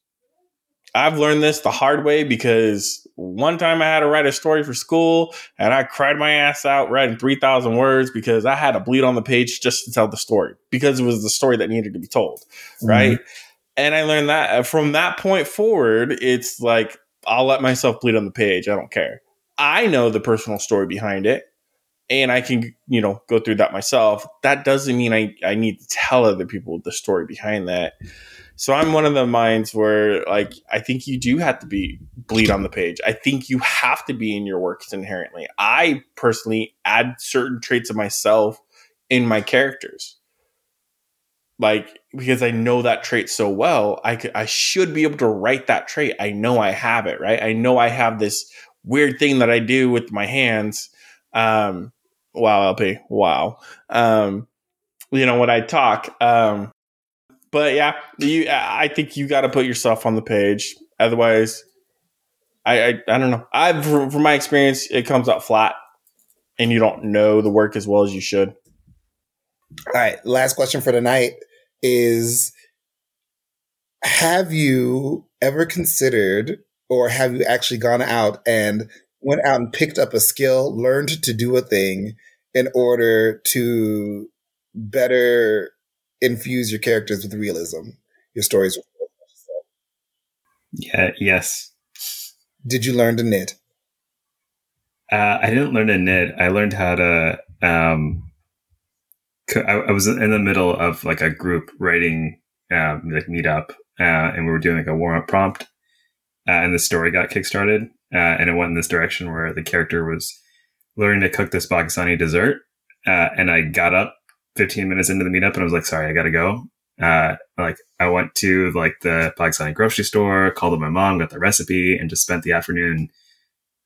I've learned this the hard way because one time I had to write a story for school and I cried my ass out writing 3,000 words because I had to bleed on the page just to tell the story because it was the story that needed to be told. Right. Mm-hmm and I learned that uh, from that point forward, it's like I'll let myself bleed on the page. I don't care. I know the personal story behind it, and I can you know go through that myself. That doesn't mean I I need to tell other people the story behind that. So I'm one of the minds where like I think you do have to be bleed on the page. I think you have to be in your works inherently. I personally add certain traits of myself in my characters like because I know that trait so well, I could, I should be able to write that trait. I know I have it, right? I know I have this weird thing that I do with my hands. Um, wow, LP, wow. Um, you know when I talk. Um, but yeah, you, I think you got to put yourself on the page. Otherwise, I, I, I don't know. I've from, from my experience, it comes out flat, and you don't know the work as well as you should. All right, last question for tonight is have you ever considered or have you actually gone out and went out and picked up a skill, learned to do a thing in order to better infuse your characters with realism, your stories with Yeah, yes. Did you learn to knit? Uh, I didn't learn to knit. I learned how to um, I, was in the middle of like a group writing um, like meetup, uh, and we were doing like a warm up prompt, uh, and the story got kickstarted, uh, and it went in this direction where the character was learning to cook this Pakistani dessert, uh, and I got up 15 minutes into the meetup, and I was like, "Sorry, I gotta go." Uh, like I went to like the Pakistani grocery store, called up my mom, got the recipe, and just spent the afternoon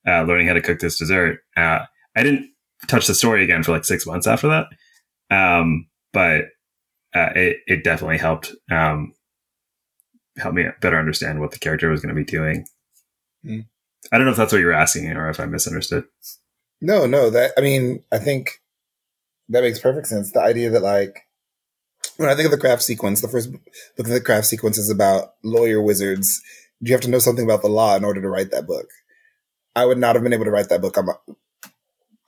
uh, learning how to cook this dessert. I didn't touch the story again for like six months after that. Um, but uh, it, it definitely helped um, help me better understand what the character was going to be doing. Mm. I don't know if that's what you were asking or if I misunderstood. No, no, that I mean, I think that makes perfect sense. The idea that like when I think of the craft sequence, the first book of the craft sequence is about lawyer wizards. You have to know something about the law in order to write that book. I would not have been able to write that book. I'm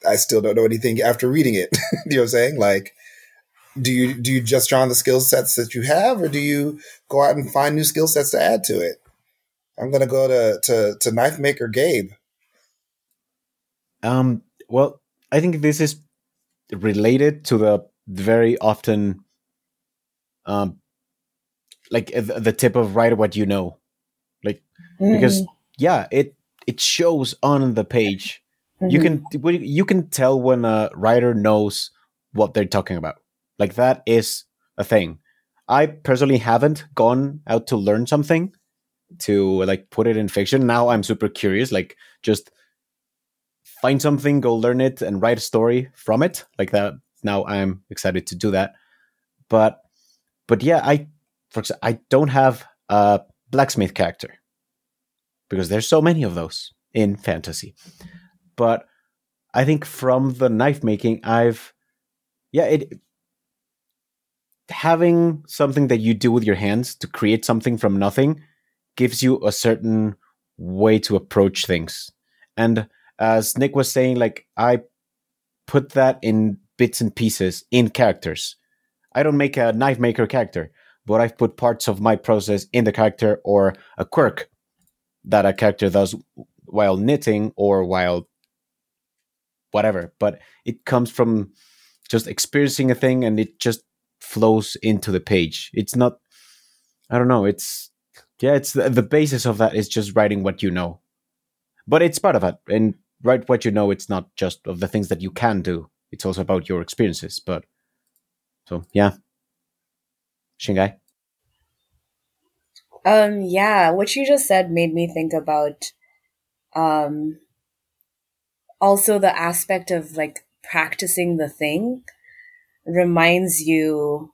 I still don't know anything after reading it. you know what I'm saying? Like, do you do you just draw on the skill sets that you have, or do you go out and find new skill sets to add to it? I'm gonna go to to to knife maker Gabe. Um. Well, I think this is related to the very often, um, like the tip of write what you know, like mm. because yeah, it it shows on the page Mm-hmm. You can you can tell when a writer knows what they're talking about. Like that is a thing. I personally haven't gone out to learn something to like put it in fiction. Now I'm super curious. Like just find something, go learn it, and write a story from it. Like that. Now I'm excited to do that. But but yeah, I for example, I don't have a blacksmith character because there's so many of those in fantasy but I think from the knife making, I've yeah, it having something that you do with your hands to create something from nothing gives you a certain way to approach things. And as Nick was saying, like I put that in bits and pieces in characters. I don't make a knife maker character, but I've put parts of my process in the character or a quirk that a character does while knitting or while whatever but it comes from just experiencing a thing and it just flows into the page it's not i don't know it's yeah it's the, the basis of that is just writing what you know but it's part of it and write what you know. It's not just of the things that you can do. It's also about your experiences. But so yeah, Shingai. Um, yeah, what you just said made me think about um also the aspect of like practicing the thing reminds you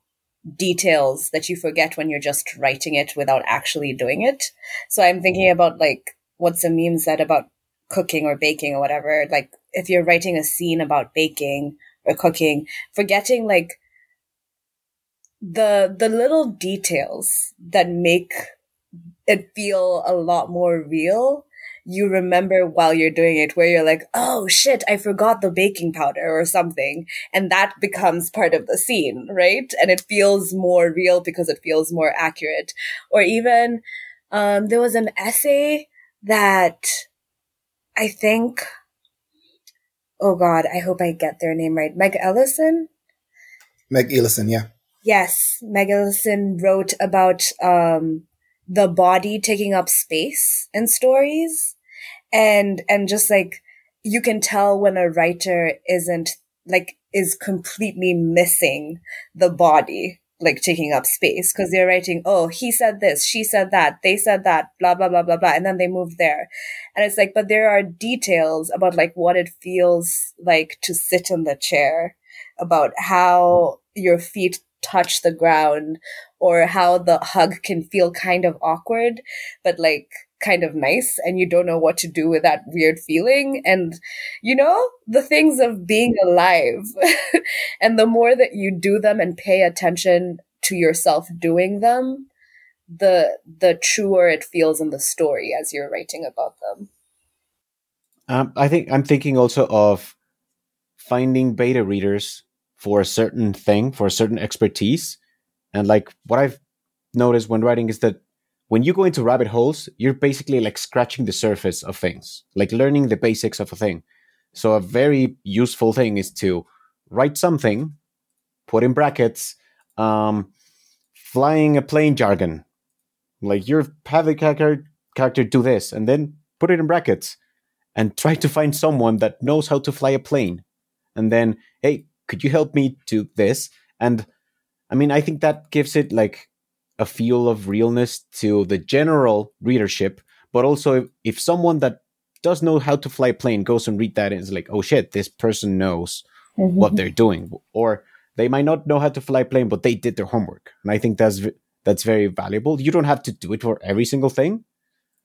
details that you forget when you're just writing it without actually doing it. So I'm thinking about like what Sameem said about cooking or baking or whatever. Like if you're writing a scene about baking or cooking, forgetting like the the little details that make it feel a lot more real you remember while you're doing it where you're like, oh shit, I forgot the baking powder or something. And that becomes part of the scene, right? And it feels more real because it feels more accurate. Or even, um, there was an essay that I think, oh God, I hope I get their name right. Meg Ellison? Meg Ellison, yeah. Yes, Meg Ellison wrote about, um, the body taking up space in stories and and just like you can tell when a writer isn't like is completely missing the body like taking up space. Because they're writing oh he said this she said that they said that blah blah blah blah blah and then they move there. And it's like but there are details about like what it feels like to sit in the chair about how your feet touch the ground or how the hug can feel kind of awkward, but like kind of nice and you don't know what to do with that weird feeling. And you know the things of being alive and the more that you do them and pay attention to yourself doing them the the truer it feels in the story as you're writing about them. Um, i think i'm thinking also of finding beta readers for a certain thing for a certain expertise and like what I've noticed when writing is that when you go into rabbit holes, you're basically like scratching the surface of things, like learning the basics of a thing. So a very useful thing is to write something, put in brackets, um, flying a plane jargon. Like you're have the character character do this, and then put it in brackets, and try to find someone that knows how to fly a plane. And then, hey, could you help me do this? And I mean, I think that gives it like a feel of realness to the general readership, but also if, if someone that does know how to fly a plane goes and read that and is like, oh shit, this person knows mm-hmm. what they're doing, or they might not know how to fly a plane, but they did their homework, and I think that's that's very valuable. You don't have to do it for every single thing,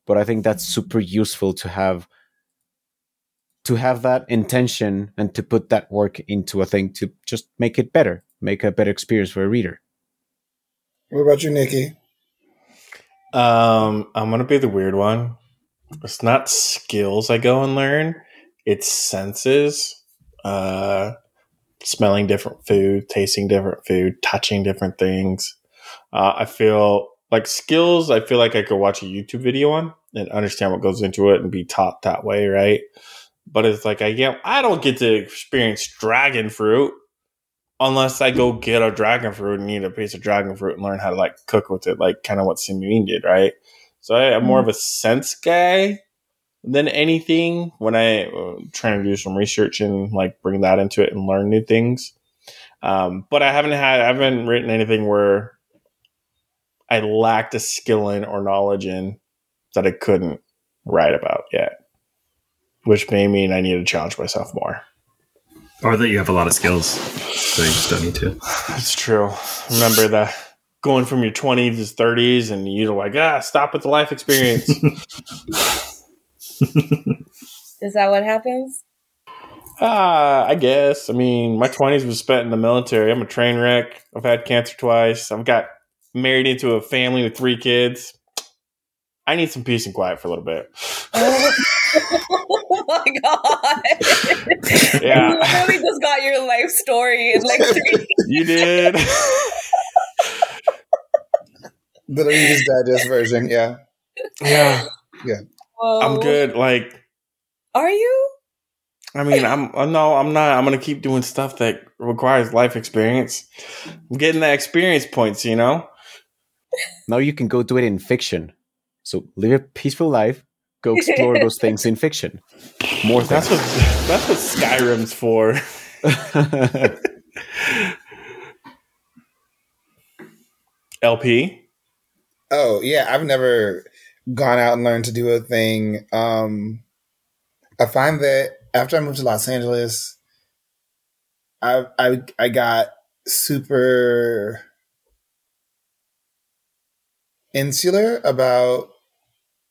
but I think that's super useful to have to have that intention and to put that work into a thing to just make it better make a better experience for a reader. What about you, Nikki? Um, I'm gonna be the weird one. It's not skills I go and learn; it's senses. Uh, smelling different food, tasting different food, touching different things. Uh, I feel like skills. I feel like I could watch a YouTube video on and understand what goes into it and be taught that way, right? But it's like I get, I don't get to experience dragon fruit unless I go get a dragon fruit and eat a piece of dragon fruit and learn how to like cook with it, like kind of what Sameem did, right? So I, am more of a sense guy than anything when I uh, trying to do some research and like bring that into it and learn new things. Um, but I haven't had, I haven't written anything where I lacked a skill in or knowledge in that I couldn't write about yet, which may mean I need to challenge myself more. Or that you have a lot of skills, so you just don't need to. It's true. Remember that going from your 20s to 30s, and you're like, ah, stop with the life experience. Is that what happens? Ah, uh, I guess. I mean, my 20s was spent in the military. I'm a train wreck. I've had cancer twice. I've got married into a family with three kids. I need some peace and quiet for a little bit. Oh my god! Yeah, you literally just got your life story in like three. you did. the Reader's Digest version, yeah, yeah, yeah. Whoa. I'm good. Like, are you? I mean, I'm uh, no, I'm not. I'm gonna keep doing stuff that requires life experience. I'm getting the experience points, you know. Now you can go do it in fiction. So live a peaceful life, go explore those things in fiction. More That's what that's what Skyrim's for. LP. Oh yeah, I've never gone out and learned to do a thing. Um, I find that after I moved to Los Angeles, I I I got super insular about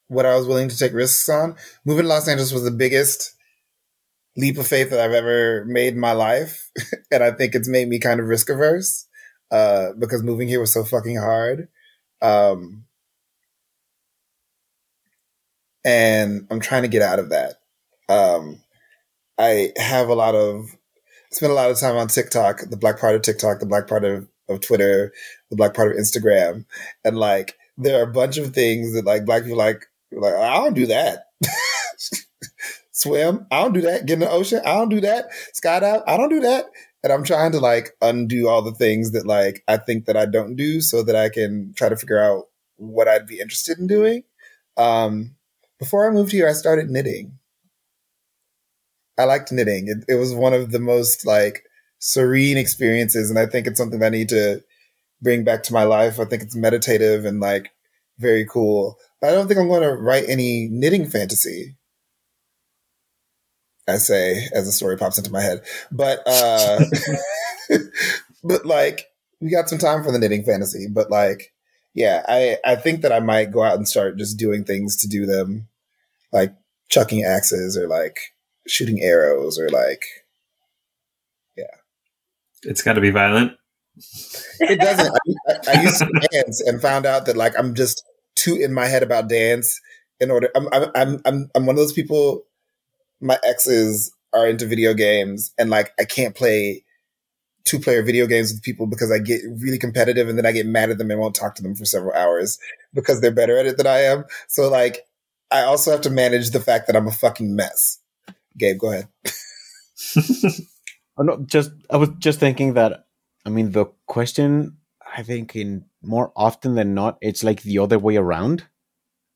what I was willing to take risks on. Moving to Los Angeles was the biggest leap of faith that I've ever made in my life, and I think it's made me kind of risk averse uh, because moving here was so fucking hard. Um, and I'm trying to get out of that. Um, I have a lot of spent a lot of time on TikTok, the black part of TikTok, the black part of, of Twitter, the black part of Instagram, and like there are a bunch of things that like black people like like I don't do that. Swim, I don't do that. Get in the ocean, I don't do that. Skydive, I don't do that. And I'm trying to like undo all the things that like I think that I don't do so that I can try to figure out what I'd be interested in doing. Um, before I moved here, I started knitting. I liked knitting. It, it was one of the most like serene experiences, and I think it's something that I need to bring back to my life. I think it's meditative and like very cool. But I don't think I'm going to write any knitting fantasy. I say as the story pops into my head, but uh, but like we got some time for the knitting fantasy. But like, yeah, I I think that I might go out and start just doing things to do them, like chucking axes or like shooting arrows or like yeah. It's got to be violent. It doesn't. I, I, used to dance and found out that like I'm just too in my head about dance. In order, I'm I'm I'm I'm, I'm one of those people. My exes are into video games, and like I can't play two player video games with people because I get really competitive, and then I get mad at them and won't talk to them for several hours because they're better at it than I am. So like, I also have to manage the fact that I'm a fucking mess. Gabe, go ahead. Oh, no, just I was just thinking that. I mean, the question I think in more often than not, it's like the other way around.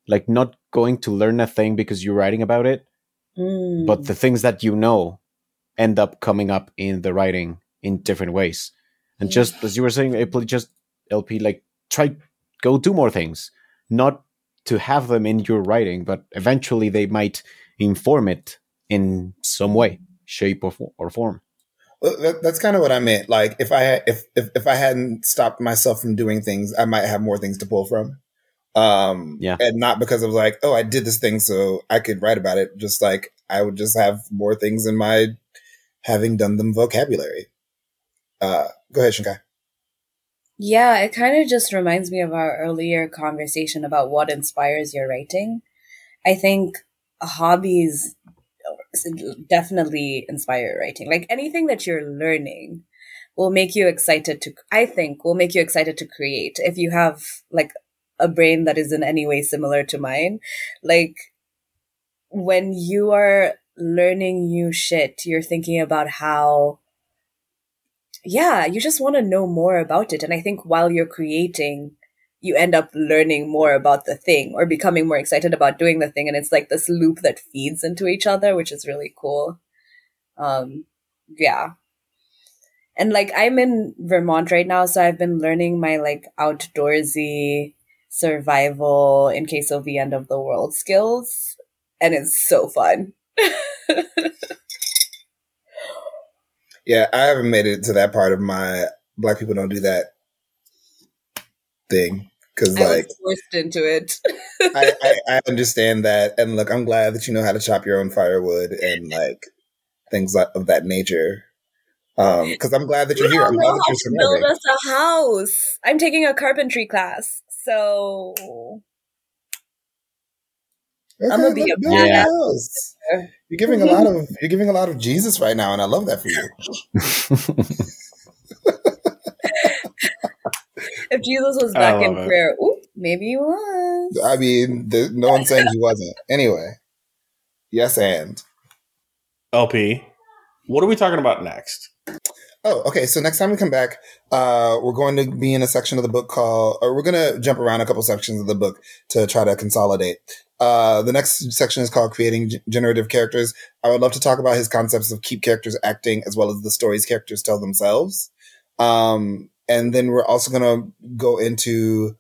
Like not going to learn a thing because you're writing about it, Mm. but the things that you know end up coming up in the writing in different ways. And Yeah. just as you were saying, April, just LP, like try go do more things, not to have them in your writing, but eventually they might inform it in some way, shape, or, or form. Well, that, that's kind of what I meant. Like if I had, if, if if I hadn't stopped myself from doing things, I might have more things to pull from. Um, Yeah. and not because I was like, oh, I did this thing, so I could write about it. Just like I would just have more things in my having done them vocabulary. Uh, go ahead, Shingai. Yeah, it kind of just reminds me of our earlier conversation about what inspires your writing. I think hobbies definitely inspire writing. Like anything that you're learning will make you excited to, I think, will make you excited to create. If you have like a brain that is in any way similar to mine, like when you are learning new shit, you're thinking about how yeah, you just want to know more about it. And I think while you're creating, you end up learning more about the thing or becoming more excited about doing the thing. And it's like this loop that feeds into each other, which is really cool. Um, yeah. And like I'm in Vermont right now, so I've been learning my like outdoorsy survival in case of the end of the world skills. And it's so fun. Yeah, I haven't made it to that part of my black people don't do that thing because like was forced into it. I, I, I understand that, and look, I'm glad that you know how to chop your own firewood and like things of that nature. Um, because I'm glad that you're We here. I'm know glad that you're to build us a house. I'm taking a carpentry class, so I'm gonna be a look, build Yeah. house. You're giving a lot of you're giving a lot of Jesus right now, and I love that for you. if Jesus was back in it. prayer, ooh, maybe he was. I mean, the, no one's saying he wasn't. Anyway, yes, and LP. What are we talking about next? Oh, okay. So next time we come back, uh, we're going to be in a section of the book called, or we're going to jump around a couple sections of the book to try to consolidate. Uh, the next section is called creating G- generative characters. I would love to talk about his concepts of keep characters acting as well as the stories characters tell themselves. Um, and then we're also to go into,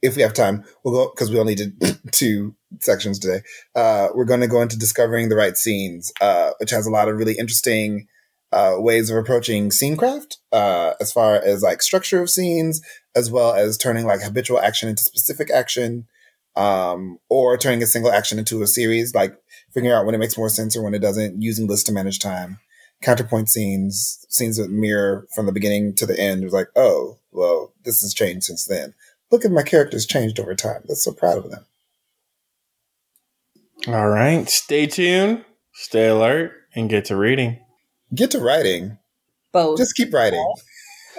if we have time, we'll go, cause we only did two sections today. Uh, we're going to go into discovering the right scenes, uh, which has a lot of really interesting, uh, ways of approaching scene craft, uh, as far as like structure of scenes, as well as turning like habitual action into specific action, um, or turning a single action into a series, like figuring out when it makes more sense or when it doesn't, using lists to manage time, counterpoint scenes, scenes that mirror from the beginning to the end. It was like, oh, well, this has changed since then. Look at my characters changed over time. That's so proud of them. All right. Stay tuned, stay alert, and get to reading. Get to writing. Both. Just keep writing.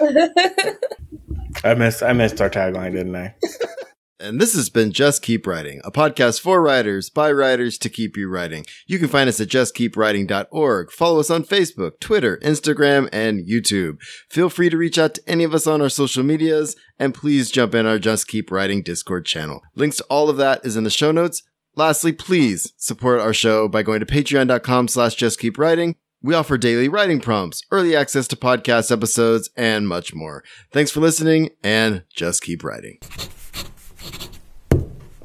I missed I missed our tagline, didn't I? And this has been Just Keep Writing, a podcast for writers by writers to keep you writing. You can find us at justkeepwriting.org. Follow us on Facebook, Twitter, Instagram, and YouTube. Feel free to reach out to any of us on our social medias, and please jump in our Just Keep Writing Discord channel. Links to all of that is in the show notes. Lastly, please support our show by going to patreon.com slash justkeepwriting. We offer daily writing prompts, early access to podcast episodes, and much more. Thanks for listening, and just keep writing.